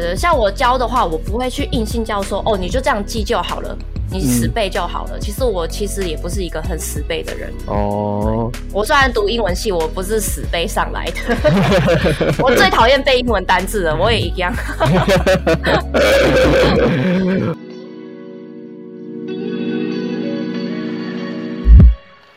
对对，像我教的话，我不会去硬性教说，哦，你就这样记就好了，你死背就好了。其实我其实也不是一个很死背的人。哦，我虽然读英文系，我不是死背上来的。我最讨厌背英文单字了，我也一样。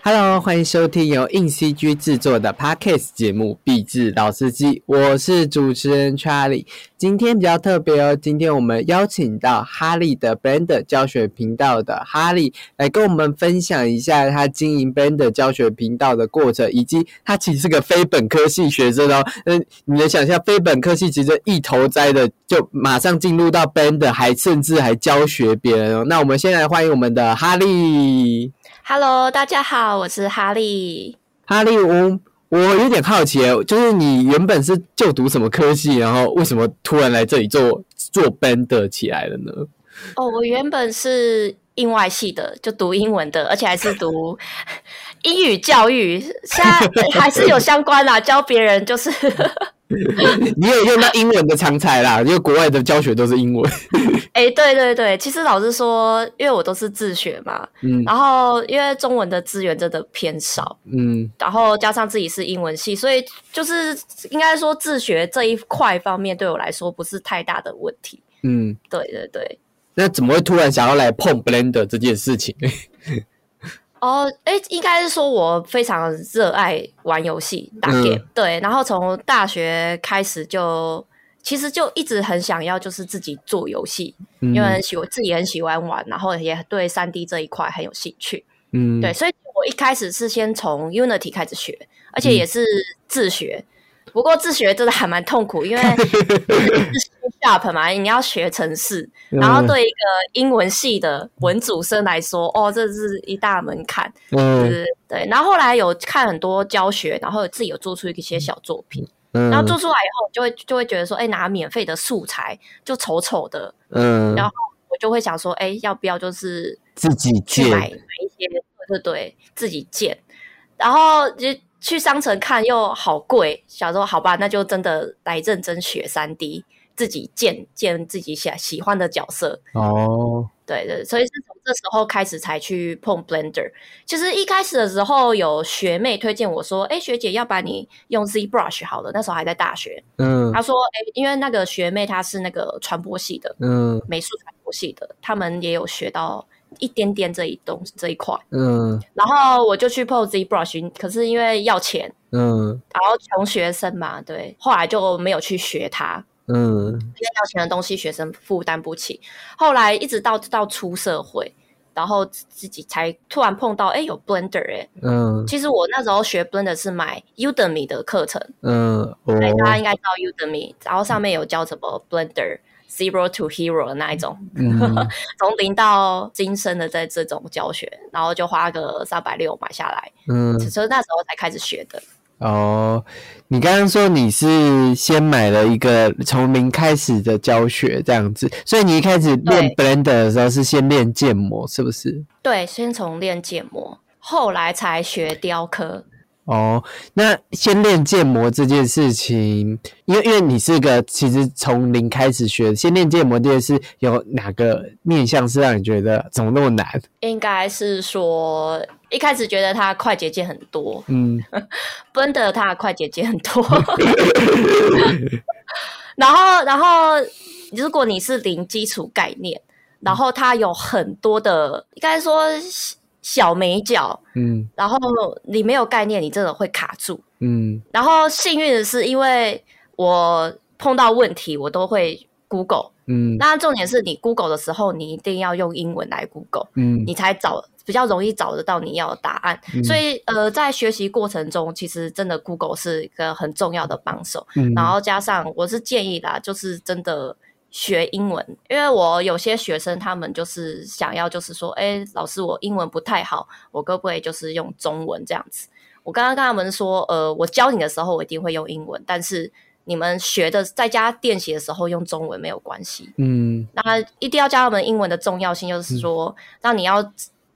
Hello，欢迎收听由硬 CG 制作的 Podcast 节目《壁纸老司机》，我是主持人 Charlie。今天比较特别哦，今天我们邀请到哈利的 Blender 教学频道的哈利来跟我们分享一下他经营 Blender 教学频道的过程，以及他其实是个非本科系学生哦。嗯，你能想象非本科系其实一头栽的就马上进入到 Blender，还甚至还教学别人哦。那我们先来欢迎我们的哈利。Hello，大家好，我是哈利。哈利，我我有点好奇，就是你原本是就读什么科系，然后为什么突然来这里做做 band 起来了呢？哦，我原本是英外系的，就读英文的，而且还是读 英语教育，现在还是有相关啦，教别人就是。你有用到英文的常才啦，因为国外的教学都是英文。哎，对对对，其实老实说，因为我都是自学嘛，嗯，然后因为中文的资源真的偏少，嗯，然后加上自己是英文系，所以就是应该说自学这一块方面对我来说不是太大的问题。嗯，对对对。那怎么会突然想要来碰 Blender 这件事情？哦，哎，应该是说我非常热爱玩游戏打 game，对，然后从大学开始就其实就一直很想要就是自己做游戏，因为很喜欢自己很喜欢玩，然后也对三 D 这一块很有兴趣，嗯，对，所以我一开始是先从 Unity 开始学，而且也是自学。不过自学真的还蛮痛苦，因为 是 Sharp 嘛，你要学程式，然后对一个英文系的文组生来说，哦，这是一大门槛。嗯，对。然后后来有看很多教学，然后自己有做出一些小作品，然后做出来以后，就会就会觉得说，哎，拿免费的素材就丑丑的，嗯，然后我就会想说，哎，要不要就是自己去买买一些，对对对，自己建，然后就。去商城看又好贵，想说好吧，那就真的来认真学三 D，自己建建自己喜喜欢的角色。哦，对对，所以是从这时候开始才去碰 Blender。其实一开始的时候有学妹推荐我说：“哎，学姐，要不然你用 ZBrush 好了。”那时候还在大学。嗯，她说：“哎，因为那个学妹她是那个传播系的，嗯，美术传播系的，他们也有学到。”一点点这一东这一块，嗯，然后我就去 pose ZBrush，可是因为要钱，嗯，然后穷学生嘛，对，后来就没有去学它，嗯，因为要钱的东西学生负担不起。后来一直到到出社会，然后自己才突然碰到，哎，有 Blender 哎，嗯，其实我那时候学 Blender 是买 Udemy 的课程，嗯，对，大家应该知道 Udemy，然后上面有教什么 Blender。Zero to hero 的那一种，从零到今生的在这种教学，然后就花个三百六买下来，嗯，所以那时候才开始学的。哦，你刚刚说你是先买了一个从零开始的教学这样子，所以你一开始练 Blender 的时候是先练建模，是不是？对，先从练建模，后来才学雕刻。哦，那先练建模这件事情，因为因为你是个其实从零开始学，先练建模这件事有哪个面向是让你觉得怎么那么难？应该是说一开始觉得它快捷键很多，嗯，奔的它快捷键很多，然后然后如果你是零基础概念，然后它有很多的，应该说。小美角，嗯，然后你没有概念，你真的会卡住，嗯。然后幸运的是，因为我碰到问题，我都会 Google，嗯。那重点是你 Google 的时候，你一定要用英文来 Google，嗯，你才找比较容易找得到你要的答案。所以，呃，在学习过程中，其实真的 Google 是一个很重要的帮手。然后加上，我是建议啦，就是真的。学英文，因为我有些学生，他们就是想要，就是说，哎，老师，我英文不太好，我可不可以就是用中文这样子？我刚刚跟他们说，呃，我教你的时候，我一定会用英文，但是你们学的在家练习的时候用中文没有关系。嗯，那一定要教他们英文的重要性，就是说，那你要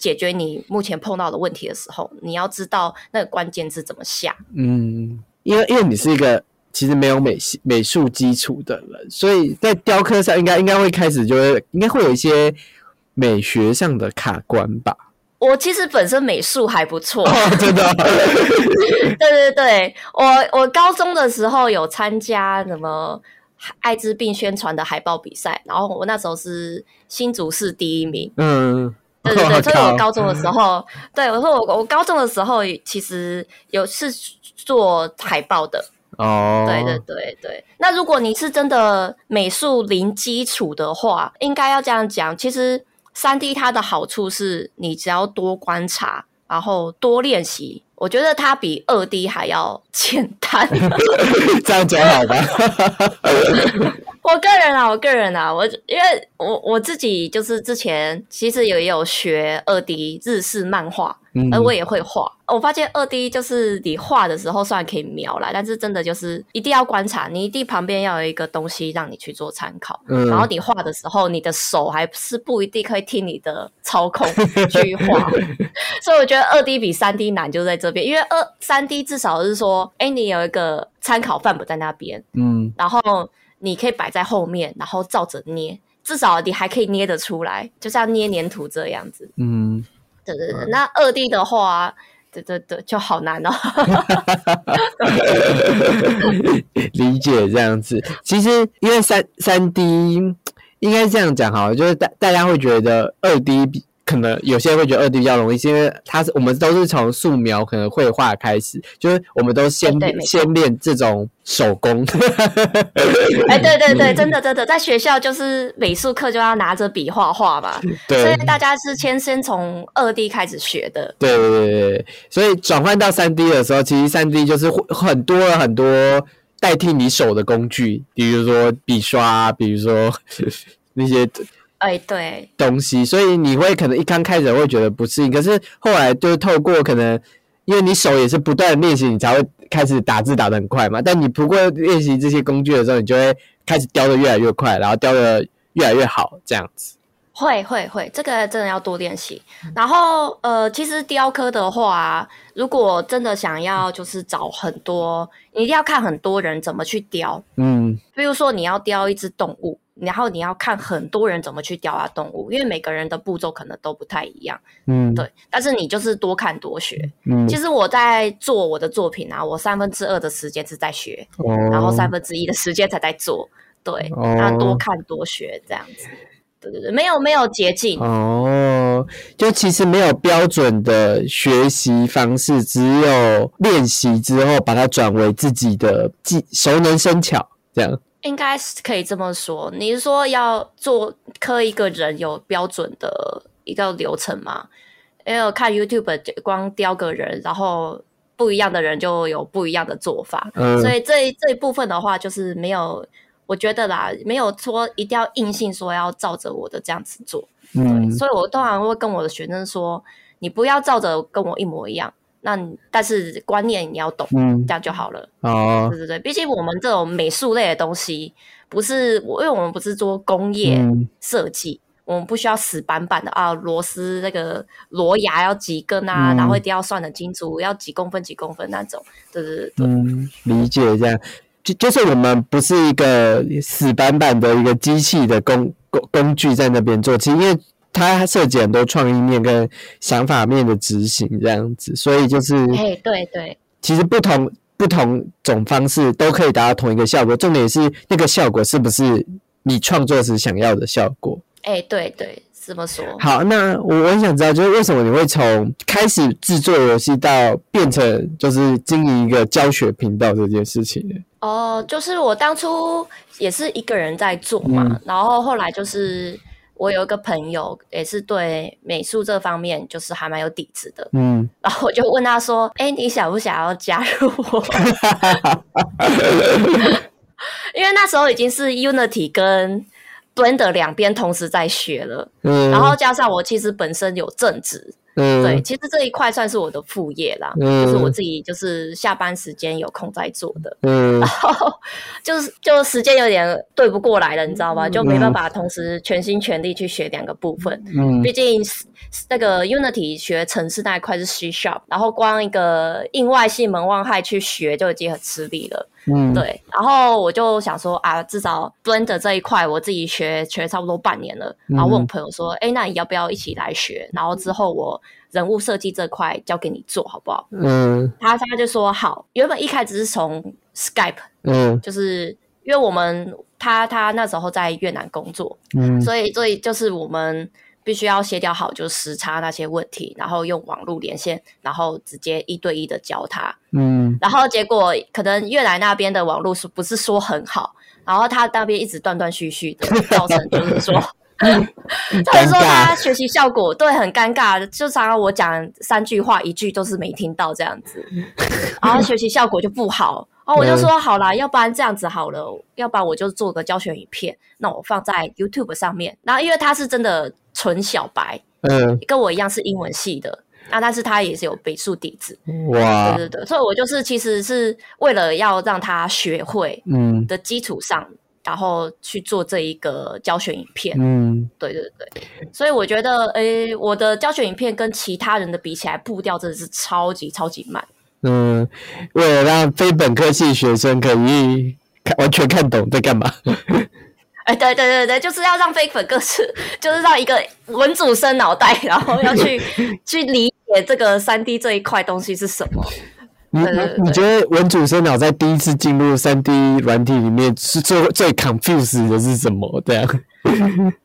解决你目前碰到的问题的时候，你要知道那个关键字怎么下。嗯，因为因为你是一个。其实没有美美术基础的人，所以在雕刻上应该应该会开始就会应该会有一些美学上的卡关吧。我其实本身美术还不错，哦，真的，对对对，我我高中的时候有参加什么艾滋病宣传的海报比赛，然后我那时候是新竹市第一名。嗯，对对对，我所以我高中的时候，对我说我我高中的时候其实有是做海报的，哦，对对对对。那如果你是真的美术零基础的话，应该要这样讲，其实三 D 它的好处是你只要多观察，然后多练习。我觉得它比二 D 还要 简单。这样讲好吧？我个人啊，我个人啊，我因为我我自己就是之前其实也有学二 D 日式漫画，嗯而我也会画。我发现二 D 就是你画的时候虽然可以描啦，但是真的就是一定要观察，你一定旁边要有一个东西让你去做参考。嗯然后你画的时候，你的手还是不一定可以听你的操控 去画，所以我觉得二 D 比三 D 难就在这边，因为二三 D 至少是说，哎，你有一个参考范本在那边，嗯然后你可以摆在后面，然后照着捏，至少你还可以捏得出来，就像捏粘土这样子。嗯，对对对，那二 D 的话，对对对，就好难哦。理解这样子。其实因为三三 D 应该这样讲哈，就是大大家会觉得二 D 比可能有些人会觉得二 D 比较容易，是因为它是我们都是从素描可能绘画开始，就是我们都先先练这种手工。哎，对对对，真的真的，在学校就是美术课就要拿着笔画画嘛，所以大家是先先从二 D 开始学的。对对对对。对，所以转换到三 D 的时候，其实三 D 就是会很多了很多代替你手的工具，比如说笔刷啊，比如说 那些哎，对，东西，所以你会可能一刚开始会觉得不适应，可是后来就是透过可能，因为你手也是不断的练习，你才会开始打字打得很快嘛。但你不过练习这些工具的时候，你就会开始雕的越来越快，然后雕的越来越好，这样子。会会会，这个真的要多练习。然后呃，其实雕刻的话，如果真的想要就是找很多，你一定要看很多人怎么去雕。嗯比如说你要雕一只动物，然后你要看很多人怎么去雕啊动物，因为每个人的步骤可能都不太一样。嗯，对，但是你就是多看多学。嗯，其实我在做我的作品啊，我三分之二的时间是在学，哦，然后三分之一的时间才在做。对，哦那多看多学这样子。对对对，没有没有捷径。哦，就其实没有标准的学习方式，只有练习之后把它转为自己的技熟能生巧，这样。应该是可以这么说。你是说要做刻一个人有标准的一个流程吗？因为我看 YouTube 光雕个人，然后不一样的人就有不一样的做法，嗯所以这一这一部分的话，就是没有，我觉得啦，没有说一定要硬性说要照着我的这样子做。嗯所以我通常会跟我的学生说，你不要照着跟我一模一样，那你但是观念你要懂，嗯这样就好了。哦对对对，毕竟我们这种美术类的东西，不是我，因为我们不是做工业嗯设计，我们不需要死板板的啊，螺丝那个螺牙要几根啊，嗯然后一定要算得清楚，要几公分几公分那种。对对对对，嗯，理解这样。就就是我们不是一个死板板的一个机器的工工工具在那边做，其实因为它涉及很多创意面跟想法面的执行这样子，所以就是哎，对对其实不同不同种方式都可以达到同一个效果，重点是那个效果是不是你创作时想要的效果。哎对对，这么说。好，那我我很想知道，就是为什么你会从开始制作游戏到变成就是经营一个教学频道这件事情呢？哦，就是我当初也是一个人在做嘛，嗯然后后来就是我有一个朋友也是对美术这方面就是还蛮有底子的，嗯，然后我就问他说：“哎，你想不想要加入我？” 因为那时候已经是 Unity 跟 Blender 两边同时在学了，嗯，然后加上我其实本身有正职，嗯，对，其实这一块算是我的副业啦，嗯就是我自己就是下班时间有空在做的。嗯 然后就是就时间有点对不过来了，你知道吗？就没办法同时全心全力去学两个部分。嗯毕竟是那个 Unity 学城市那一块是 C sharp，然后光一个硬外系门外汉去学就已经很吃力了。嗯，对，然后我就想说啊，至少 Blender 这一块我自己学学差不多半年了，然后问我朋友说，哎、那你要不要一起来学？然后之后我人物设计这块交给你做好不好？嗯他他就说好。原本一开始是从 Skype，嗯就是因为我们他他那时候在越南工作，嗯所以所以就是我们必须要协调好，就是时差那些问题，然后用网络连线，然后直接一对一的教他。嗯然后结果可能越南那边的网络是不是说很好，然后他那边一直断断续续的，造成就是说。他就说他学习效果对很尴尬，就常常我讲三句话一句都是没听到这样子，然后学习效果就不好。然后我就说好啦，要不然这样子好了，要不然我就做个教学影片，那我放在 YouTube 上面。然后因为他是真的纯小白，嗯，跟我一样是英文系的，那但是他也是有美术底子，哇，对对对，所以我就是其实是为了要让他学会嗯的基础上，然后去做这一个教学影片。嗯对对对，所以我觉得，诶，我的教学影片跟其他人的比起来，步调真的是超级超级慢。嗯，为了让非本科系学生可以看完全看懂在干嘛，哎，对对对对，就是要让非本科是，就是让一个文主生脑袋，然后要去 去理解这个三 D 这一块东西是什么。你你你觉得文主生脑在第一次进入三 D 软体里面是最最 confused 的是什么？这样，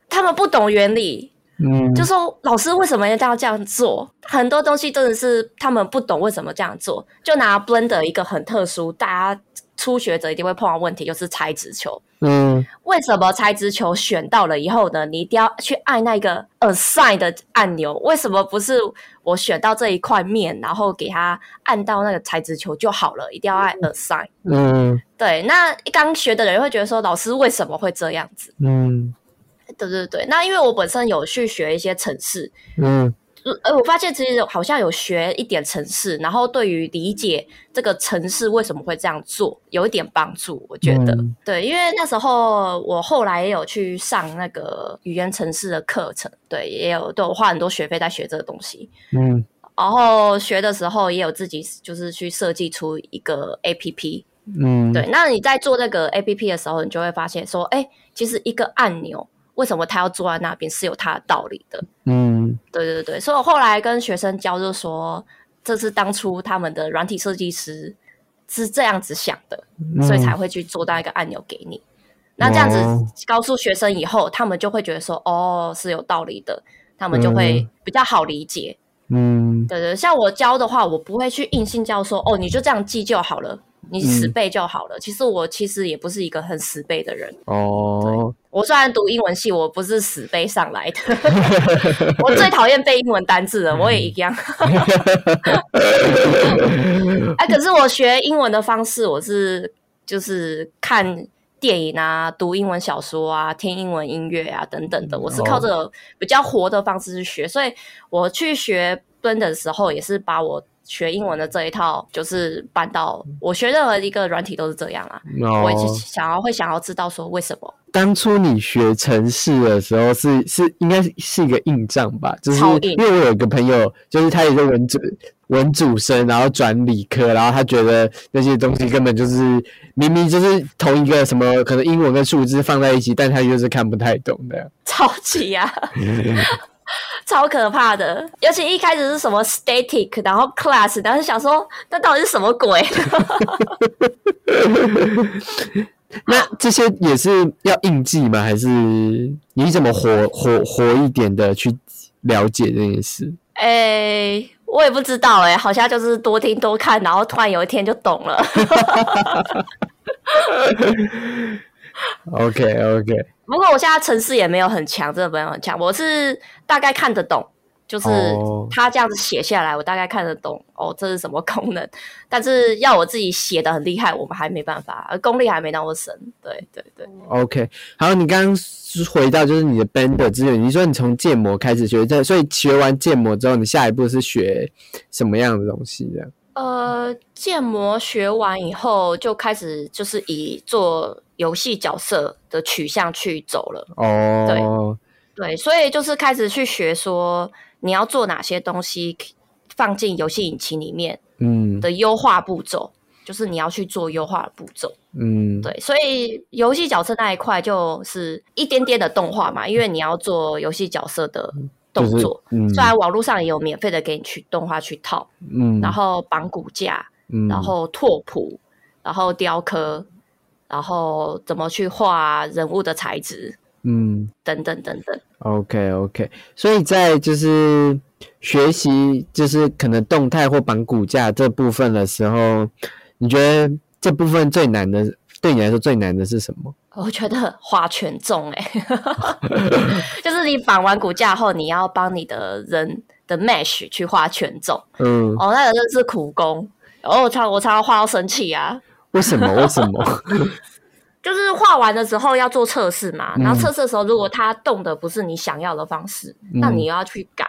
他们不懂原理，嗯，就说老师为什么要这样这样做？很多东西真的是他们不懂为什么这样做。就拿 Blender 一个很特殊，大家初学者一定会碰到问题，就是拆直球。嗯为什么拆直球选到了以后呢？你一定要去按那个 assign 的按钮？为什么不是我选到这一块面，然后给它按到那个拆直球就好了？一定要按 assign。嗯对，那刚学的人会觉得说，老师为什么会这样子？嗯对对对，那因为我本身有去学一些城市，嗯呃，我发现其实好像有学一点城市，然后对于理解这个城市为什么会这样做有一点帮助，我觉得。嗯对，因为那时候我后来也有去上那个语言城市的课程，对，也有对我花很多学费在学这个东西。嗯然后学的时候也有自己就是去设计出一个 A P P，嗯，对，那你在做那个 A P P 的时候，你就会发现说，哎，其实一个按钮为什么他要坐在那边是有他的道理的。嗯对对对，所以我后来跟学生教，就说这是当初他们的软体设计师是这样子想的，所以才会去做到一个按钮给你。那这样子哦告诉学生以后，他们就会觉得说，哦，是有道理的，他们就会比较好理解。嗯对对，像我教的话，我不会去硬性教说，哦，你就这样记就好了，你死背就好了。其实我其实也不是一个很死背的人。哦，我虽然读英文系，我不是死背上来的，我最讨厌背英文单字了，我也一样。哎，可是我学英文的方式，我是就是看电影啊、读英文小说啊、听英文音乐啊等等的，我是靠这个比较活的方式去学。所以我去学 Blender 的时候，也是把我学英文的这一套，就是搬到我学任何一个软体都是这样啊。哦，想要会想要知道说为什么。当初你学城市的时候是是应该是是一个硬仗吧？就是因为我有一个朋友，就是他也是文主文主生，然后转理科，然后他觉得那些东西根本就是明明就是同一个什么可能英文跟数字放在一起，但他就是看不太懂的。超级呀、超可怕的。尤其一开始是什么 static，然后 class，然后想说那到底是什么鬼？那这些也是要印记吗？还是你怎么活活活一点的去了解这件事？哎、我也不知道哎、好像就是多听多看，然后突然有一天就懂了。OK OK，不过我现在城市也没有很强，真的没有很强，我是大概看得懂。就是哦他这样子写下来，我大概看得懂哦，这是什么功能。但是要我自己写的很厉害，我们还没办法，而功力还没那么深。对对对。OK，好，你刚刚回到就是你的 Blender 资源，你说你从建模开始学，这所以学完建模之后，你下一步是学什么样的东西这样？呃，建模学完以后，就开始就是以做游戏角色的取向去走了。哦，对对，所以就是开始去学说你要做哪些东西放进游戏引擎里面嗯的优化步骤。就是你要去做优化的步骤。嗯，对，所以游戏角色那一块就是一点点的动画嘛，因为你要做游戏角色的动就是作。嗯虽然网络上也有免费的给你去动画去套，嗯，然后绑骨架，嗯然后拓扑，然后雕刻，然后怎么去画人物的材质嗯等等等等。，OK OK，所以在就是学习就是可能动态或绑骨架这部分的时候，你觉得这部分最难的，对你来说最难的是什么？我觉得画权重哎、就是你绑完骨架后，你要帮你的人的 mesh 去画权重嗯，哦，那个真是苦工。然后我常我常常画到生气啊，为什么？为什么？就是画完的时候要做测试嘛，嗯然后测试的时候，如果它动的不是你想要的方式，那嗯你又要去改。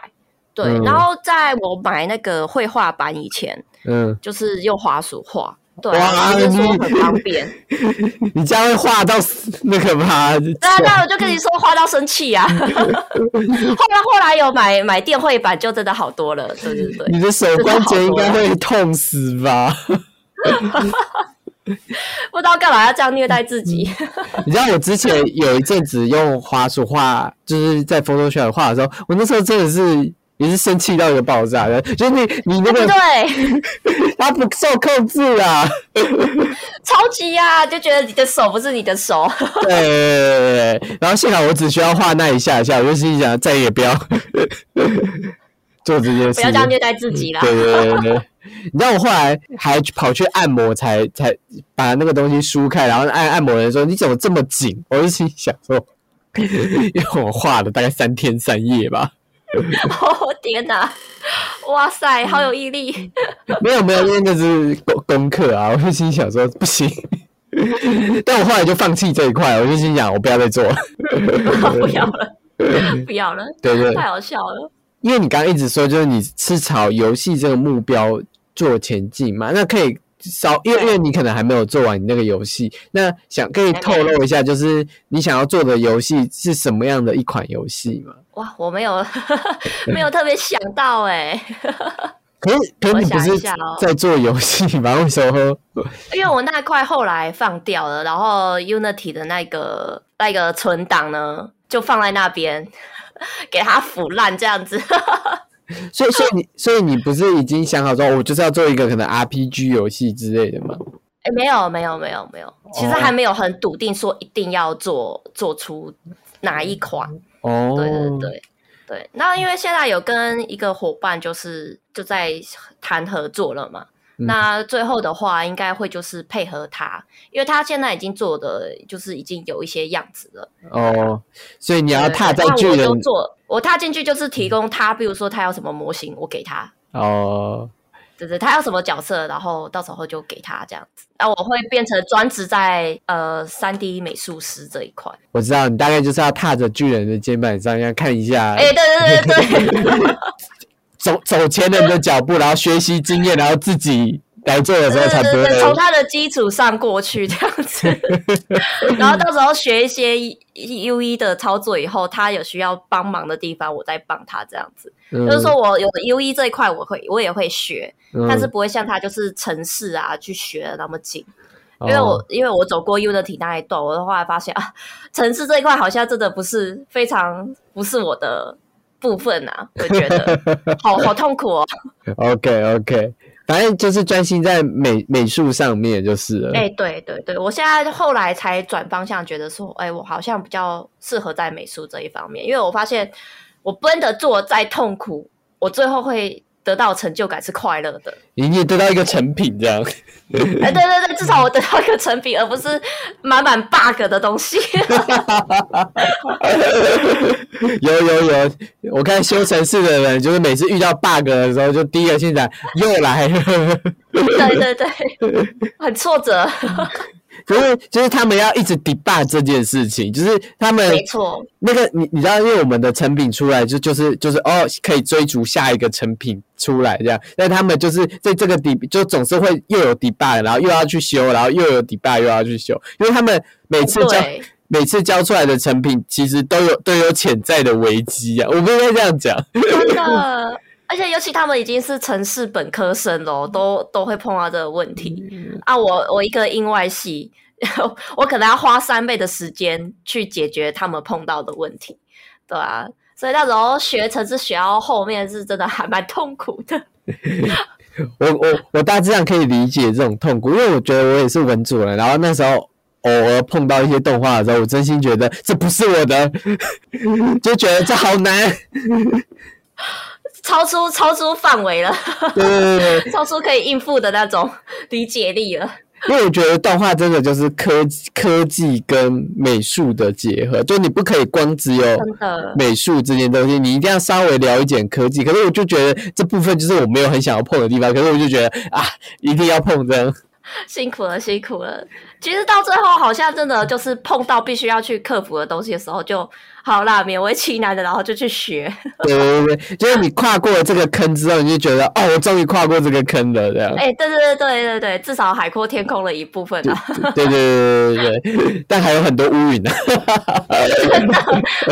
对，嗯然后在我买那个绘画板以前，嗯，就是用滑鼠画，对就是说你很方便。你这样会画到死那个吗？对啊，那我就跟你说画到生气啊。后来后来有买买电绘板，就真的好多了。对对对，你的手关节应该会痛死吧？不知道干嘛要这样虐待自己。你知道我之前有一阵子用滑鼠画，就是在 Photoshop 画的时候，我那时候真的是也是生气到一个爆炸的，就是你你那个对不对？它不受控制啊，超级啊，就觉得你的手不是你的手。对对对对，然后幸好我只需要画那一下下，我就心里想再也不要 做这件事，不要这样虐待自己啦。对对对对对，你知道我后来还跑去按摩才才把那个东西梳开，然后按按摩的人说你怎么这么紧？我就心里想说，因为我画了大概三天三夜吧，哦天哪！哇塞，好有毅力！没有没有，因为那是功功课啊，我就心想说不行。但我后来就放弃这一块，我就心想我不要再做了。不要了，不要了，对对，太好笑了。因为你刚刚一直说，就是你是朝游戏这个目标做前进嘛，那可以稍，因为因为你可能还没有做完你那个游戏，那想可以透露一下，就是你想要做的游戏是什么样的一款游戏吗？哇，我没有 没有特别想到哎、可是可是你不是在做游戏吗？为什么？因为我那块后来放掉了，然后 Unity 的那个那个存档呢，就放在那边，给它腐烂这样子。所以所以你所以你不是已经想好说，我就是要做一个可能 RPG 游戏之类的吗？哎，没有没有没有没有，其实哦还没有很笃定说一定要做做出哪一款。哦，对对对对，那因为现在有跟一个伙伴就是就在谈合作了嘛。嗯那最后的话，应该会就是配合他，因为他现在已经做的就是已经有一些样子了。哦，所以你要踏在巨人就做，我踏进去就是提供他，比如说他要什么模型，我给他，哦，对对，他要什么角色，然后到时候就给他这样子。那我会变成专职在呃三 D 美术师这一块。我知道你大概就是要踏着巨人的肩膀上，要看一下哎、对对对对对。走走前人的脚步，然后学习经验，然后自己来做的时候才不对对对，从。他的基础上过去这样子，然后到时候学一些 U E 的操作以后，他有需要帮忙的地方，我再帮他这样子。嗯就是说我有 U E 这一块，我会我也会学，嗯但是不会像他就是城市啊去学的那么紧。因为我哦因为我走过 Unity 那一段，我后来发现啊，城市这一块好像真的不是非常不是我的部分啊，我觉得 好好痛苦哦。OK OK，反正就是专心在美美术上面就是了。哎、对对对，我现在后来才转方向，觉得说，哎、我好像比较适合在美术这一方面，因为我发现我 Blender 做再痛苦，我最后会得到成就感是快乐的。你也得到一个成品这样。哎、对对对，至少我得到一个成品，而不是满满 bug 的东西。有有有，我看修城市的人，就是每次遇到 bug 的时候，就第一个现在又来了。对对对，很挫折，可是就是他们要一直 debug 这件事情，就是他们没错，那个你你知道，因为我们的成品出来就就是就是哦，可以追逐下一个成品出来这样，但他们就是在这个底就总是会又有 debug，然后又要去修，然后又有 debug 又要去修，因为他们每次交对。每次交出来的成品其实都有都有潜在的危机啊，我不应该这样讲，真的，而且尤其他们已经是城市本科生了，都都会碰到这个问题啊。我我一个英外系，我可能要花三倍的时间去解决他们碰到的问题，对啊。所以那时候学城市学到后面是真的还蛮痛苦的。我我我大致上可以理解这种痛苦，因为我觉得我也是文主人，然后那时候偶尔碰到一些动画的时候，我真心觉得这不是我的，就觉得这好难，超出超出范围了，对对对对，超出可以应付的那种理解力了。因为我觉得动画真的就是科科技跟美术的结合，就你不可以光只有美术这件东西，你一定要稍微聊一点科技。可是我就觉得这部分就是我没有很想要碰的地方，可是我就觉得啊，一定要碰这样。辛苦了，辛苦了。其实到最后，好像真的就是碰到必须要去克服的东西的时候，就好啦，勉为其难的，然后就去学。对对对，就是你跨过了这个坑之后，你就觉得哦，我终于跨过这个坑了，这样。哎，对对对对对对，至少海阔天空了一部分啊。对对对对对，但还有很多乌云呢。真的，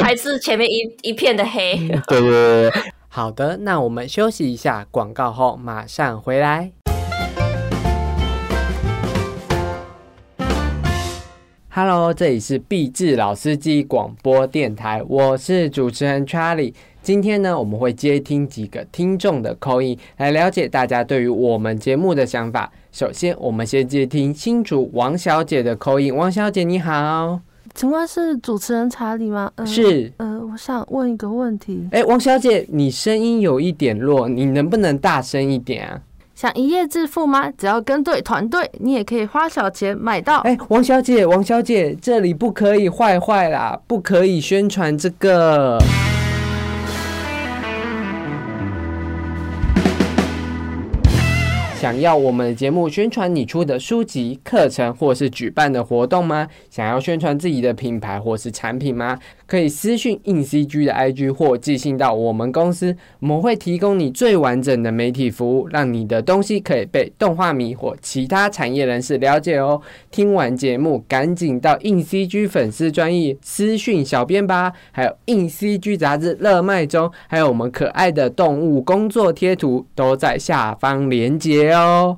还是前面一一片的黑。对对对，好的，那我们休息一下，广告后马上回来。Hello，这里是毕志老司机广播电台，我是主持人 Charlie。今天呢，我们会接听几个听众的口音，来了解大家对于我们节目的想法。首先，我们先接听新主王小姐的口音。王小姐你好，请问是主持人查理吗？是。呃，我想问一个问题。哎，王小姐，你声音有一点弱，你能不能大声一点啊？想一夜致富吗？只要跟对团队，你也可以花小钱买到。哎，王小姐，王小姐，这里不可以坏坏啦，不可以宣传这个。想要我们的节目宣传你出的书籍、课程，或是举办的活动吗？想要宣传自己的品牌或是产品吗？可以私讯硬 CG 的 IG 或寄信到我们公司，我们会提供你最完整的媒体服务，让你的东西可以被动画迷或其他产业人士了解哦。听完节目，赶紧到硬 CG 粉丝专业私讯小编吧。还有硬 CG 杂志热卖中，还有我们可爱的动物工作贴图都在下方连接。哦，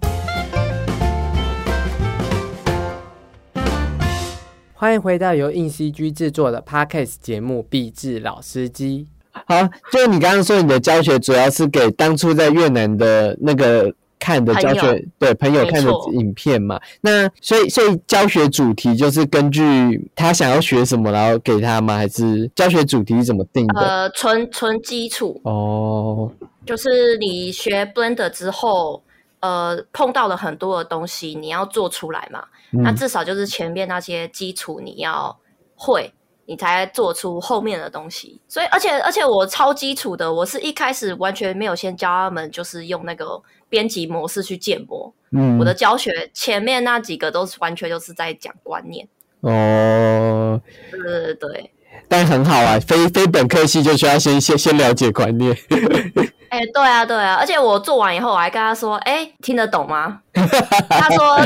欢迎回到由硬 CG 制作的 Podcast 节目《壁智老司机》。好，就是你刚刚说你的教学主要是给当初在越南的那个看的教学，对朋友看的影片嘛？那所以所以教学主题就是根据他想要学什么，然后给他吗？还是教学主题是怎么定的？呃，纯纯基础哦，就是你学 Blender 之后。呃，碰到了很多的东西，你要做出来嘛？那至少就是前面那些基础你要会，你才做出后面的东西。所以，而且而且我超基础的，我是一开始完全没有先教他们，就是用那个编辑模式去建模。嗯，我的教学前面那几个都是完全就是在讲观念。哦，对对对。但很好啊，非非本科系就需要先先先了解观念。哎，对啊，对啊，而且我做完以后，我还跟他说：“哎，听得懂吗？” 他说：“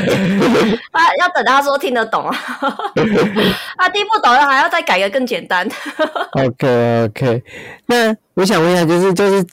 他，要等他说听得懂啊。”他听不懂，还要再改个更简单。OK OK，那我想问一下，就是就是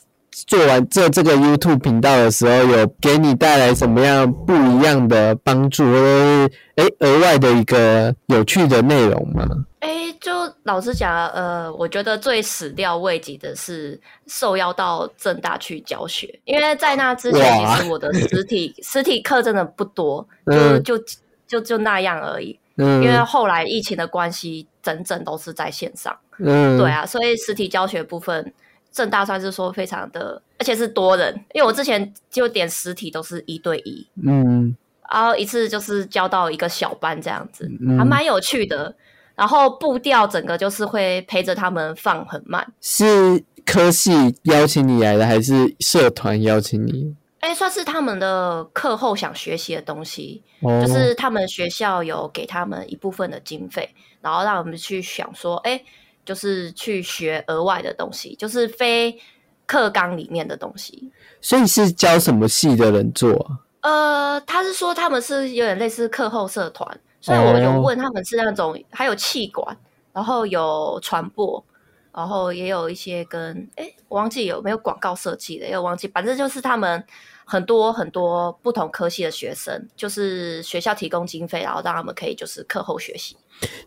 做完这这个 YouTube 频道的时候，有给你带来什么样不一样的帮助，或者是哎额外的一个有趣的内容吗？哎，就老实讲，呃，我觉得最始料未及的是受邀到正大去教学，因为在那之前，其实我的实体 实体课真的不多，就就就就那样而已。嗯，因为后来疫情的关系，整整都是在线上。嗯，对啊，所以实体教学部分，正大算是说非常的，而且是多人，因为我之前就点实体都是一对一，嗯，然后一次就是教到一个小班这样子，还蛮有趣的。然后步调整个就是会陪着他们放很慢。是科系邀请你来的，还是社团邀请你？哎，算是他们的课后想学习的东西，就是他们学校有给他们一部分的经费，然后让我们去想说，哎，就是去学额外的东西，就是非课纲里面的东西。所以是教什么系的人做？呃，他是说他们是有点类似课后社团。所以我就问他们是那种还有气管，然后有传播，然后也有一些跟哎，我忘记有没有广告设计的，也有忘记，反正就是他们很多很多不同科系的学生，就是学校提供经费，然后让他们可以就是课后学习。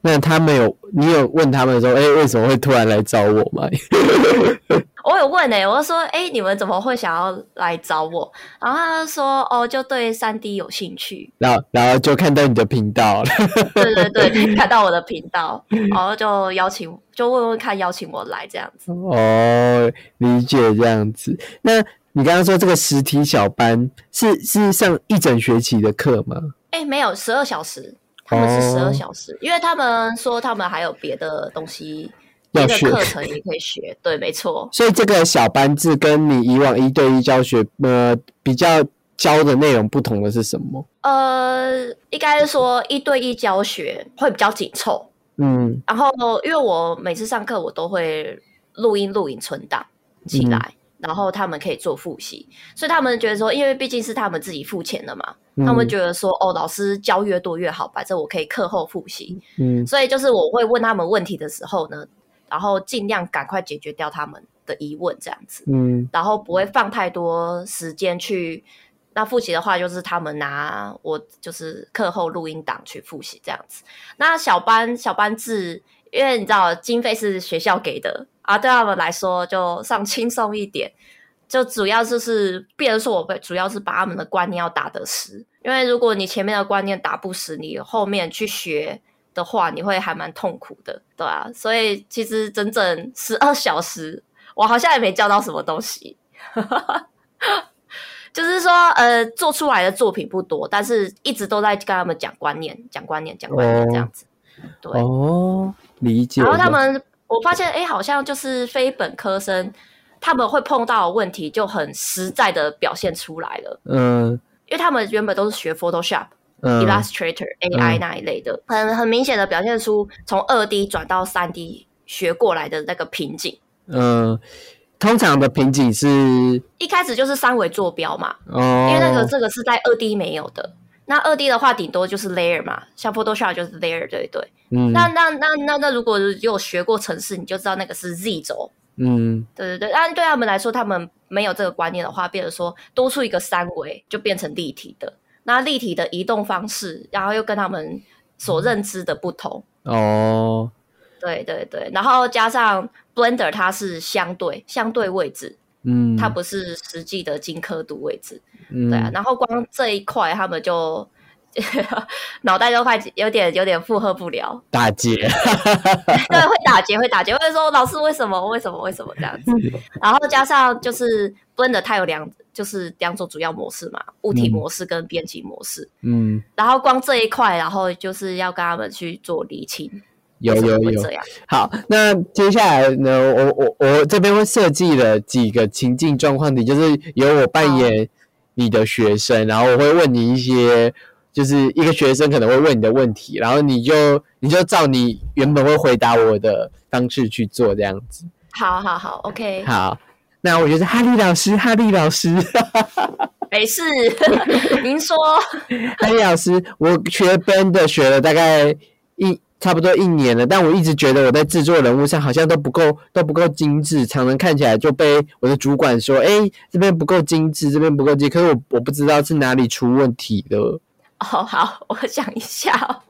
那他们有你有问他们说，哎，为什么会突然来找我吗？我有问哎，我就说，哎，你们怎么会想要来找我？然后他就说，哦，就对三 D 有兴趣。然后，然后就看到你的频道了。对对对，看到我的频道，然后就邀请，就问问看，邀请我来这样子。哦，理解这样子。那你刚刚说这个实体小班是是上一整学期的课吗？哎，没有，十二小时，他们是十二小时，因为他们说他们还有别的东西。别的课程也可以学，对，没错。所以这个小班制跟你以往一对一教学，呃，比较教的内容不同的是什么？呃，应该是说一对一教学会比较紧凑，嗯。然后因为我每次上课我都会录音录影存档起来，然后他们可以做复习，所以他们觉得说，因为毕竟是他们自己付钱的嘛，他们觉得说，哦，老师教越多越好，反正我可以课后复习，嗯。所以就是我会问他们问题的时候呢。然后尽量赶快解决掉他们的疑问，这样子，嗯，然后不会放太多时间去。那复习的话，就是他们拿我就是课后录音档去复习这样子。那小班小班制，因为你知道经费是学校给的啊，对他们来说就上轻松一点，就主要就是，别人说我主要是把他们的观念要打得实，因为如果你前面的观念打不实，你后面去学。的话，你会还蛮痛苦的，对啊，所以其实整整十二小时，我好像也没教到什么东西。就是说，呃，做出来的作品不多，但是一直都在跟他们讲观念、讲观念、讲观念这样子。对哦，理解。然后他们，我发现，哎，好像就是非本科生，他们会碰到的问题就很实在的表现出来了。嗯，因为他们原本都是学 Photoshop。Illustrator AI 那一类的，很很明显的表现出从二 D 转到三 D 学过来的那个瓶颈。嗯，通常的瓶颈是一开始就是三维坐标嘛，哦，因为那个这个是在二 D 没有的。那二 D 的话，顶多就是 layer 嘛，像 Photoshop 就是 layer，对对。嗯，那那那那那如果有学过程式，你就知道那个是 Z 轴。嗯，对对对。但对他们来说，他们没有这个观念的话，变成说多出一个三维就变成立体的。那立体的移动方式，然后又跟他们所认知的不同哦，对对对，然后加上 Blender 它是相对相对位置，嗯，它不是实际的精刻度位置，对啊，然后光这一块他们就 脑袋都快有点有点负荷不了，打结，对，会打结会打结，会说老师为什么为什么为什么这样子，然后加上就是 Blender 它有两。就是两种主要模式嘛，物体模式跟编辑模式。嗯，然后光这一块，然后就是要跟他们去做厘清。有有有。好，那接下来呢，我我我这边会设计了几个情境状况题，就是由我扮演你的学生，然后我会问你一些，就是一个学生可能会问你的问题，然后你就你就照你原本会回答我的方式去做，这样子。好好好，OK。好。那我觉得哈利老师，哈利老师，没事，您说，哈利老师，我学 band 学了大概一差不多一年了，但我一直觉得我在制作人物上好像都不够，都不够精致，常常看起来就被我的主管说，哎，这边不够精致，这边不够精，可是我我不知道是哪里出问题了。哦，好，我想一下。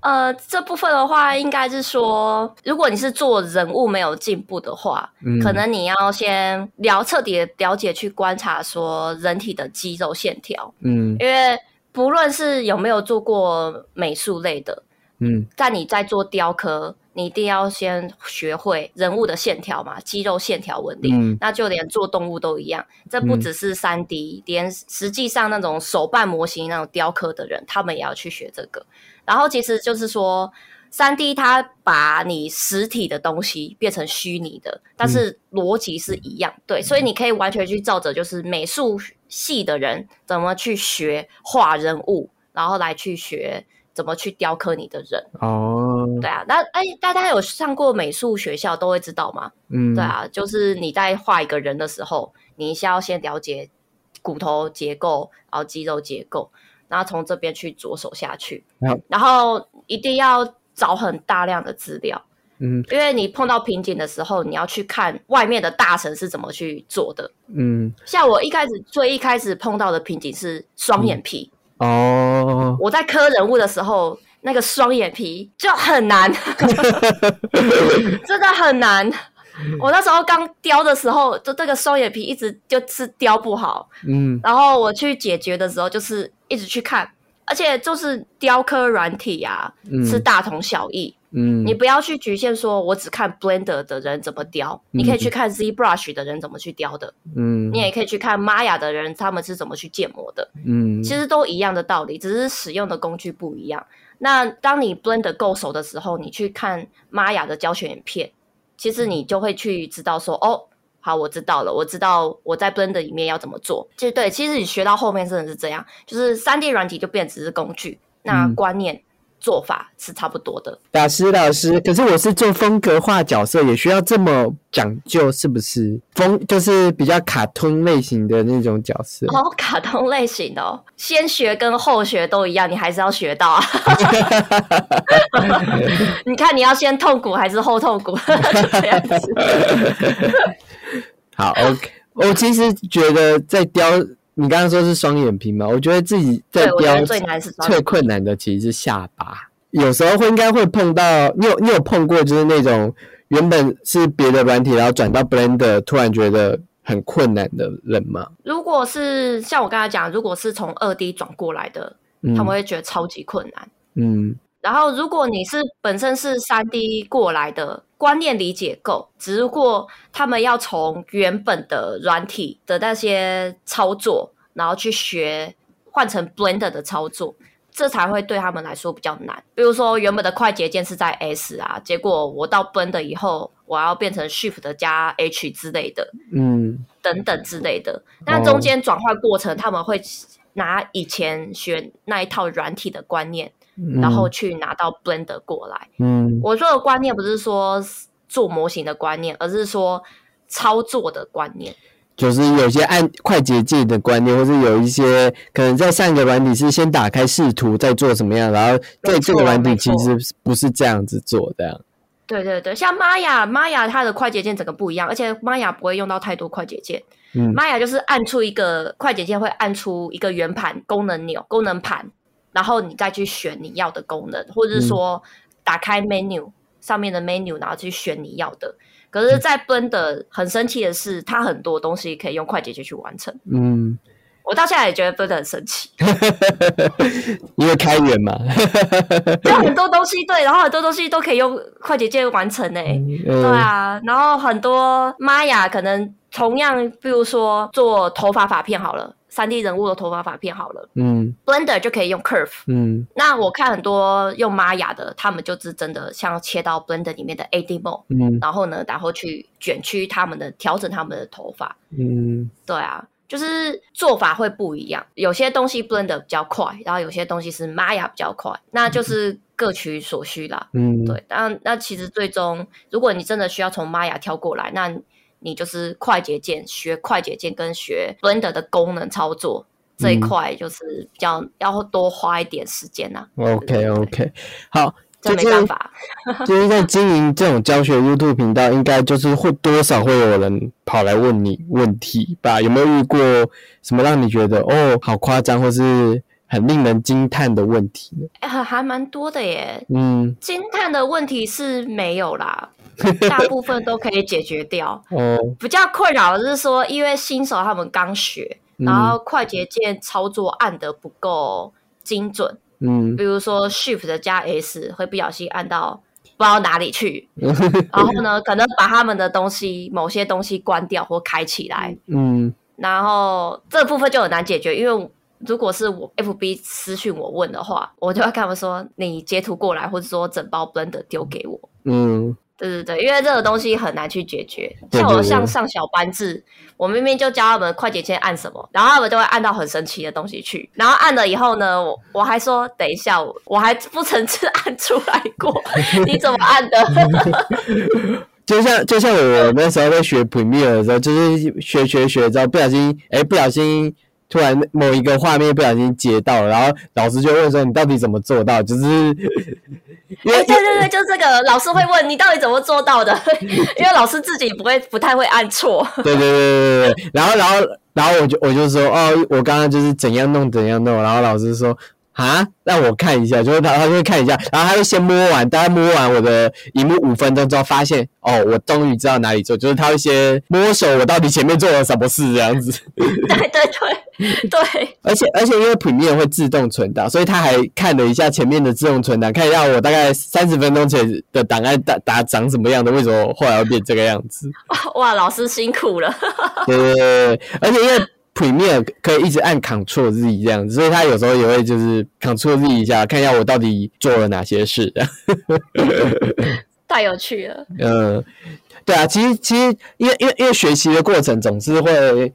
呃，这部分的话，应该是说，如果你是做人物没有进步的话，可能你要先了彻底了解去观察说人体的肌肉线条，嗯，因为不论是有没有做过美术类的，嗯，但你在做雕刻，你一定要先学会人物的线条嘛，肌肉线条纹理，那就连做动物都一样，这不只是三 D，连实际上那种手办模型那种雕刻的人，他们也要去学这个。然后其实就是说，三 D 它把你实体的东西变成虚拟的，但是逻辑是一样，对，所以你可以完全去照着就是美术系的人怎么去学画人物，然后来去学怎么去雕刻你的人。哦，对啊，那哎，大家有上过美术学校都会知道吗？嗯，对啊，就是你在画一个人的时候，你先要先了解骨头结构，然后肌肉结构。然后从这边去着手下去，然后一定要找很大量的资料，嗯。因为你碰到瓶颈的时候，你要去看外面的大神是怎么去做的。嗯，像我一开始最一开始碰到的瓶颈是双眼皮，哦，我在磕人物的时候，那个双眼皮就很难，真的很难。我那时候刚雕的时候，就这个双眼皮一直就是雕不好，嗯。然后我去解决的时候，就是一直去看，而且就是雕刻软体啊，嗯。是大同小异。嗯，你不要去局限说，我只看 Blender 的人怎么雕，你可以去看 ZBrush 的人怎么去雕的，嗯你也可以去看 Maya 的人他们是怎么去建模的。嗯，其实都一样的道理，只是使用的工具不一样。那当你 Blender 够熟的时候，你去看 Maya 的教学影片，其实你就会去知道说，哦，好，我知道了，我知道我在 Blender 里面要怎么做。其实对，其实你学到后面真的是这样，就是三 D 软体就变只是工具，那嗯观念、做法是差不多的。老师老师，可是我是做风格化角色，也需要这么讲究，是不是？风就是比较卡通类型的那种角色。哦，卡通类型的哦，先学跟后学都一样，你还是要学到啊。你看你要先痛苦还是后痛苦？就这样子。好，OK。我其实觉得在雕，你刚刚说是双眼皮嘛，我觉得自己在雕得最难是双最困难的其实是下巴。有时候会应该会碰到，你有你有碰过就是那种原本是别的软体，然后转到 Blender，突然觉得很困难的人吗？如果是像我刚才讲，如果是从二 D 转过来的，嗯他们会觉得超级困难。嗯然后，如果你是本身是三 D 过来的，观念理解够，只不过他们要从原本的软体的那些操作，然后去学换成 Blender 的操作，这才会对他们来说比较难。比如说，原本的快捷键是在 S 啊，结果我到 Blender 以后，我要变成 Shift 加 H 之类的，嗯等等之类的。那中间转换过程，他们会拿以前学那一套软体的观念。嗯，然后去拿到 Blender 过来。嗯我说的观念不是说做模型的观念，而是说操作的观念。就是有些按快捷键的观念，或是有一些可能在上一个软体是先打开视图再做什么样，然后在这个软体其实不是这样子做的样。对对对，像 Maya，Maya 它的快捷键整个不一样，而且 Maya 不会用到太多快捷键。嗯 Maya 就是按出一个快捷键会按出一个圆盘功能钮、功能盘，然后你再去选你要的功能，或者是说打开 menu 上面的 menu，然后去选你要的。可是，在 Blender 很生气的是，它很多东西可以用快捷键去完成。嗯，我到现在也觉得 Blender 很神奇，因为开源嘛。就很多东西对，然后很多东西都可以用快捷键完成诶、嗯对啊，然后很多 Maya 可能同样，比如说做头发发片好了，三 D 人物的头发发片好了。嗯，Blender 就可以用 Curve。嗯。那我看很多用 Maya 的，他们就是真的像切到 Blender 里面的 AD Mode，嗯。然后呢，然后去卷曲他们的，调整他们的头发。嗯。对啊，就是做法会不一样，有些东西 Blender 比较快，然后有些东西是 Maya 比较快，那就是各取所需啦。嗯，对，但那其实最终，如果你真的需要从 Maya 跳过来，那你就是快捷键学快捷键跟学 Blender 的功能操作这一块，就是比较要多花一点时间呐、OK OK，好，这没就是办法。就是在经营这种教学 YouTube 频道，应该就是会多少会有人跑来问你问题吧？有没有遇过什么让你觉得哦好夸张，或是很令人惊叹的问题。还还蛮多的耶。嗯，惊叹的问题是没有啦，大部分都可以解决掉。哦，比较困扰的是说，因为新手他们刚学，嗯。然后快捷键操作按的不够精准，嗯。比如说 Shift 加 S 会不小心按到不知道哪里去，然后呢，可能把他们的东西某些东西关掉或开起来，嗯。然后这部分就很难解决，因为。如果是我 FB 私讯我问的话，我就要跟他们说，你截图过来，或者说整包 Blender 丢给我。嗯对对对，因为这个东西很难去解决。像我像上小班制，我明明就教他们快捷键按什么，然后他们就会按到很神奇的东西去，然后按了以后呢，我我还说等一下，我我还不曾是按出来过，你怎么按的？就像就像我那时候在学 Premiere 的时候，就是学学学之后，不小心哎、不小心突然某一个画面不小心截到了，然后老师就问说你到底怎么做到？就是因为哎，对对对，就这个老师会问你到底怎么做到的，因为老师自己不会不太会按错。对对对对对对，然后然后然后我就我就说哦，我刚刚就是怎样弄怎样弄，然后老师说啊，让我看一下，就是他他就会看一下，然后他就先摸完，大概摸完我的荧幕五分钟之后，发现哦，我终于知道哪里做，就是他会先摸手我到底前面做了什么事这样子，对对对对，而且而且因为 Premiere 会自动存档，所以他还看了一下前面的自动存档，看一下我大概三十分钟前的档案打打长什么样的，为什么后来会变这个样子。哇，老师辛苦了。对对对对，而且因为 Premiere 可以一直按 Ctrl Z 这样子，所以他有时候也会就是 Ctrl Z 一下，看一下我到底做了哪些事。太有趣了。嗯，对啊，其实其实因为因为因为学习的过程总是会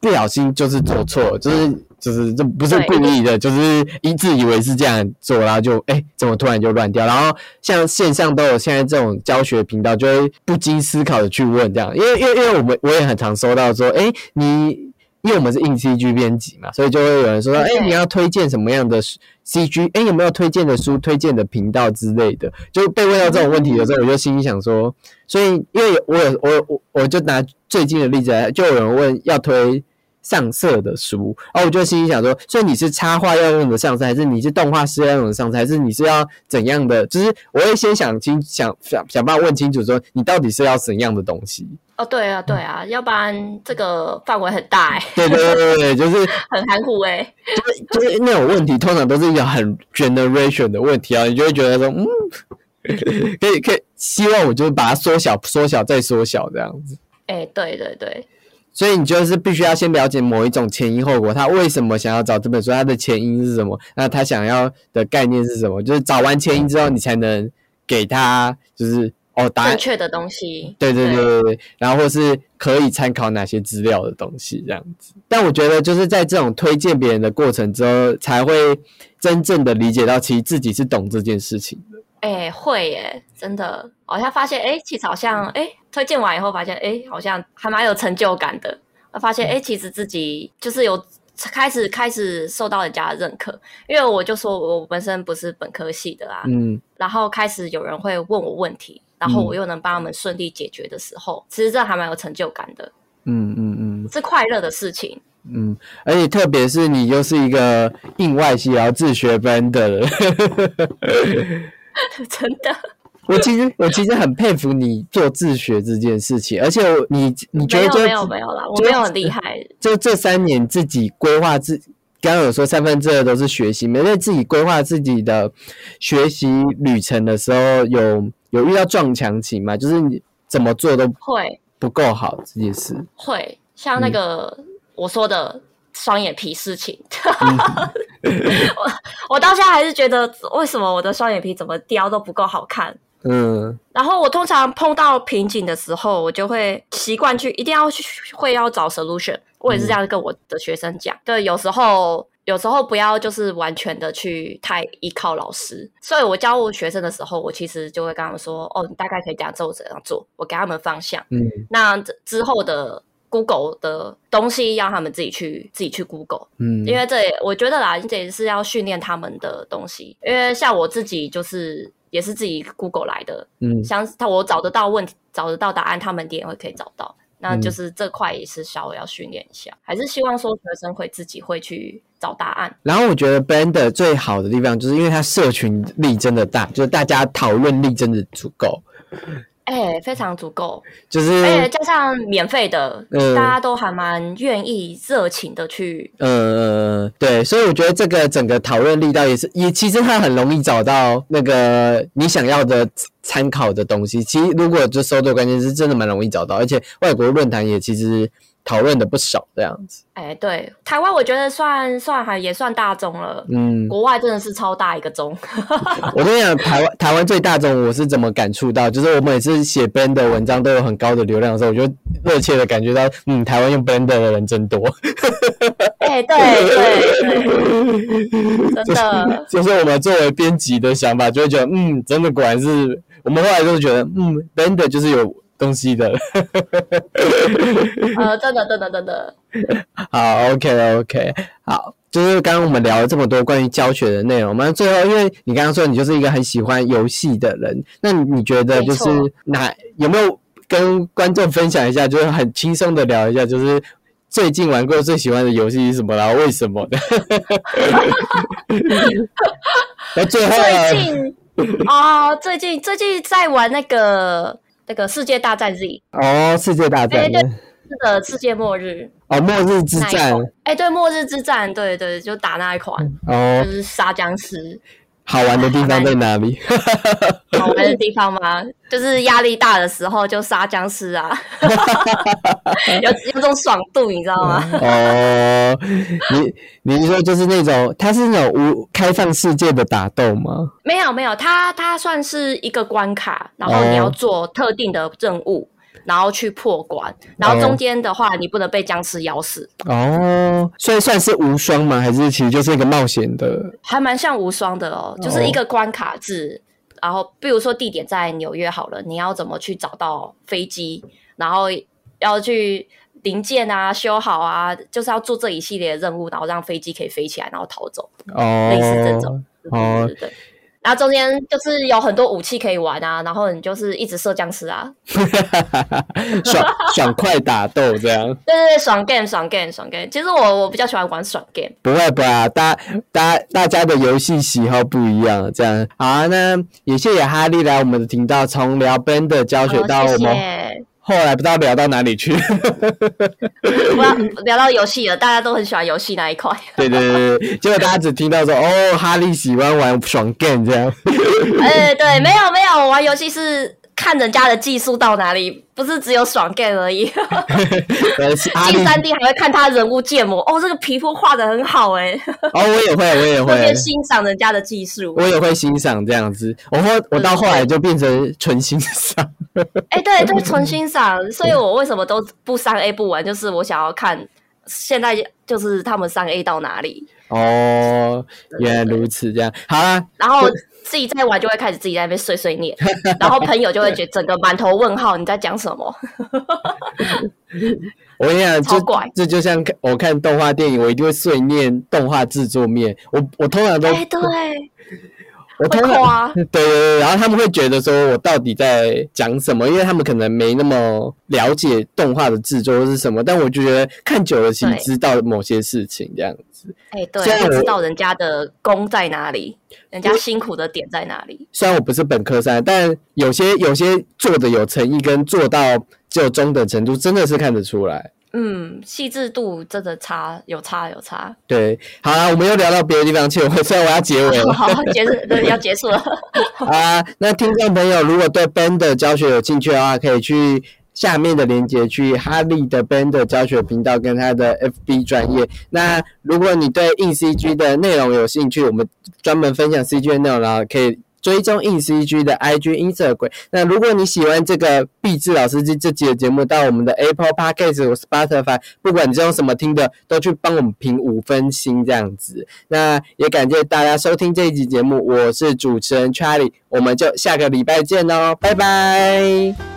不小心就是做错，就是就是这不是故意的，就是一自以为是这样做，然后就哎、怎么突然就乱掉？然后像线上都有现在这种教学频道，就会不经思考的去问这样，因为因为因为我们我也很常收到说，哎、你。因为我们是硬 CG 编辑嘛，所以就会有人说，哎、对你要推荐什么样的 CG？哎、有没有推荐的书、推荐的频道之类的？就被问到这种问题的时候，我就心里想说，所以因为我有我我我就拿最近的例子来，就有人问要推上色的书，然后我就心里想说，所以你是插画要用的上色，还是你是动画师要用的上色，还是你是要怎样的？就是我会先想清想想想办法问清楚，说你到底是要怎样的东西？哦，对啊，对啊，要不然这个范围很大 哎，对对对对对，就是 很含糊哎。就是就是那种问题，通常都是一个很 generation 的问题啊，你就会觉得说，嗯，可以可以，希望我就是把它缩小、缩小再缩小这样子。哎，对对对，所以你就是必须要先了解某一种前因后果，他为什么想要找这本书，他的前因是什么，那他想要的概念是什么？就是找完前因之后，你才能给他就是哦答案正，确的东西。对对对对对，然后或是可以参考哪些资料的东西这样子。但我觉得就是在这种推荐别人的过程之后，才会真正的理解到其实自己是懂这件事情的。哎，会耶，真的，好像发现哎，其实好像哎，推荐完以后发现哎，好像还蛮有成就感的。发现哎，其实自己就是有开始开始受到人家的认可，因为我就说我本身不是本科系的啊，嗯然后开始有人会问我问题，然后我又能帮他们顺利解决的时候，其实这还蛮有成就感的，嗯嗯嗯是快乐的事情。嗯，而且特别是你又是一个硬外系，然后自学班的人。真的，我其实我其实很佩服你做自学这件事情，而且我你你觉得就没有没有啦，我就没有很厉害。就这三年自己规划自，刚刚有说三分之二都是学习，没在自己规划自己的学习旅程的时候，有有遇到撞墙期吗？就是你怎么做都会不够好这件事。会像那个、我说的双眼皮事情，我我到现在还是觉得为什么我的双眼皮怎么雕都不够好看。嗯然后我通常碰到瓶颈的时候，我就会习惯去一定要去会要找 solution。我也是这样跟我的学生讲，对，有时候有时候不要就是完全的去太依靠老师。所以我教我学生的时候，我其实就会跟他们说，哦，你大概可以这样做，怎样做，我给他们方向。嗯那之之后的 Google 的东西，让他们自己去自己去 Google。嗯，因为这也我觉得啦，这也是要训练他们的东西。因为像我自己就是也是自己 Google 来的，嗯像他我找得到问题，找得到答案，他们一定也会可以找到。那嗯就是这块也是稍微要训练一下，还是希望说学生会自己会去找答案。然后我觉得 Blender 最好的地方，就是因为它社群力真的大，就是大家讨论力真的足够，哎、非常足够，就是而且加上免费的，嗯大家都还蛮愿意热情的去。呃，对，所以我觉得这个整个讨论力道也是，也其实它很容易找到那个你想要的参考的东西。其实如果就搜对关键字，真的蛮容易找到，而且外国论坛也其实讨论的不少这样子。哎、对，台湾我觉得算算还也算大众了，嗯，国外真的是超大一个钟。我跟你讲，台湾台湾最大众我是怎么感触到，就是我每次写 Blender 的文章都有很高的流量的时候，我就热切的感觉到，嗯，台湾用 Blender 的人真多。哎、对对对，真的，就是我们作为编辑的想法，就会觉得，嗯，真的果然是我们后来就是觉得，嗯，Blender 就是有东西的。呃，真的真的真的，好，OK OK，好，就是刚刚我们聊了这么多关于教学的内容嘛，最后因为你刚刚说你就是一个很喜欢游戏的人，那你觉得就是哪有没有跟观众分享一下，就是很轻松的聊一下，就是最近玩过最喜欢的游戏是什么，然后为什么的？那最后呢最近哦，最近最近在玩那个那个世界大战 Z，哦，世界大战对对是的世界末日。哦，末日之战。款，哎，对，末日之战，对对，就打那一款，哦。就，是杀僵尸。好玩的地方在哪里？好玩的地方吗？就是压力大的时候就杀僵尸啊，有有种爽度，你知道吗？哦，你你是说就是那种，它是那种无开放世界的打斗吗？没有没有，它它算是一个关卡，然后你要做特定的任务，然后去破关，然后中间的话你不能被僵尸咬死，哦，所以算是无双吗？还是其实就是一个冒险的？还蛮像无双的哦，就是一个关卡制。然后比如说地点在纽约好了，你要怎么去找到飞机，然后要去零件啊修好啊，就是要做这一系列的任务，然后让飞机可以飞起来，然后逃走。哦，类似这种哦对对对。然后中间就是有很多武器可以玩啊，然后你就是一直射僵尸啊，爽爽快打斗这样，对对对，爽 game 爽 game 爽 game。其实我我比较喜欢玩爽 game，不会不会啊，大大大家的游戏喜好不一样，这样好啊。那也谢谢哈利来我们的频道，从聊 Band 的教学到我们谢。后来不知道聊到哪里去。我要聊到游戏了，大家都很喜欢游戏那一块。对对对对，结果大家只听到说哦，哈利喜欢玩爽 game 这样。哎，对，没有没有，我玩游戏是看人家的技术到哪里，不是只有爽 game 而已。进三 D 还会看他人物建模，哦，这个皮肤画的很好哎，哦，我也会，我也特会别，欣赏人家的技术。我也会欣赏这样子。我后我到后来就变成纯欣赏。哎、对就，纯欣赏，所以我为什么都不三 A 不玩，就是我想要看现在就是他们三 A 到哪里，哦，原来如此，这样好啦。然后自己在玩就会开始自己在那边碎碎念，然后朋友就会觉得整个满头问号，你在讲什么？我跟你讲，这超怪这就像看我看动画电影，我一定会碎念动画制作面。我我通常都哎、对，我通对对对，然后他们会觉得说我到底在讲什么，因为他们可能没那么了解动画的制作是什么。但我就觉得看久了，其实知道某些事情这样子。哎、对，虽然我知道人家的功在哪里，人家辛苦的点在哪里。虽然我不是本科生，但有些有些做的有诚意，跟做到只有中等程度，真的是看得出来。嗯，细致度真的差，有差有差。对，好啦，我们又聊到别的地方去了，所以我要结尾了。好，结束，对，要结束了。啊，那听众朋友如果对 Band 的教学有兴趣的话，可以去下面的链接去哈利的 Band 的教学频道跟他的 FB 专业。那如果你对硬 CG 的内容有兴趣，我们专门分享 CG 的内容，然后可以。追踪硬 CG 的 IG、Instagram。那如果你喜欢这个毕志老师这这集的节目，到我们的 Apple Podcast 或 Spotify，不管你是用什么听的，都去帮我们评五分星这样子。那也感谢大家收听这一集节目，我是主持人 Charlie，我们就下个礼拜见哦，拜拜。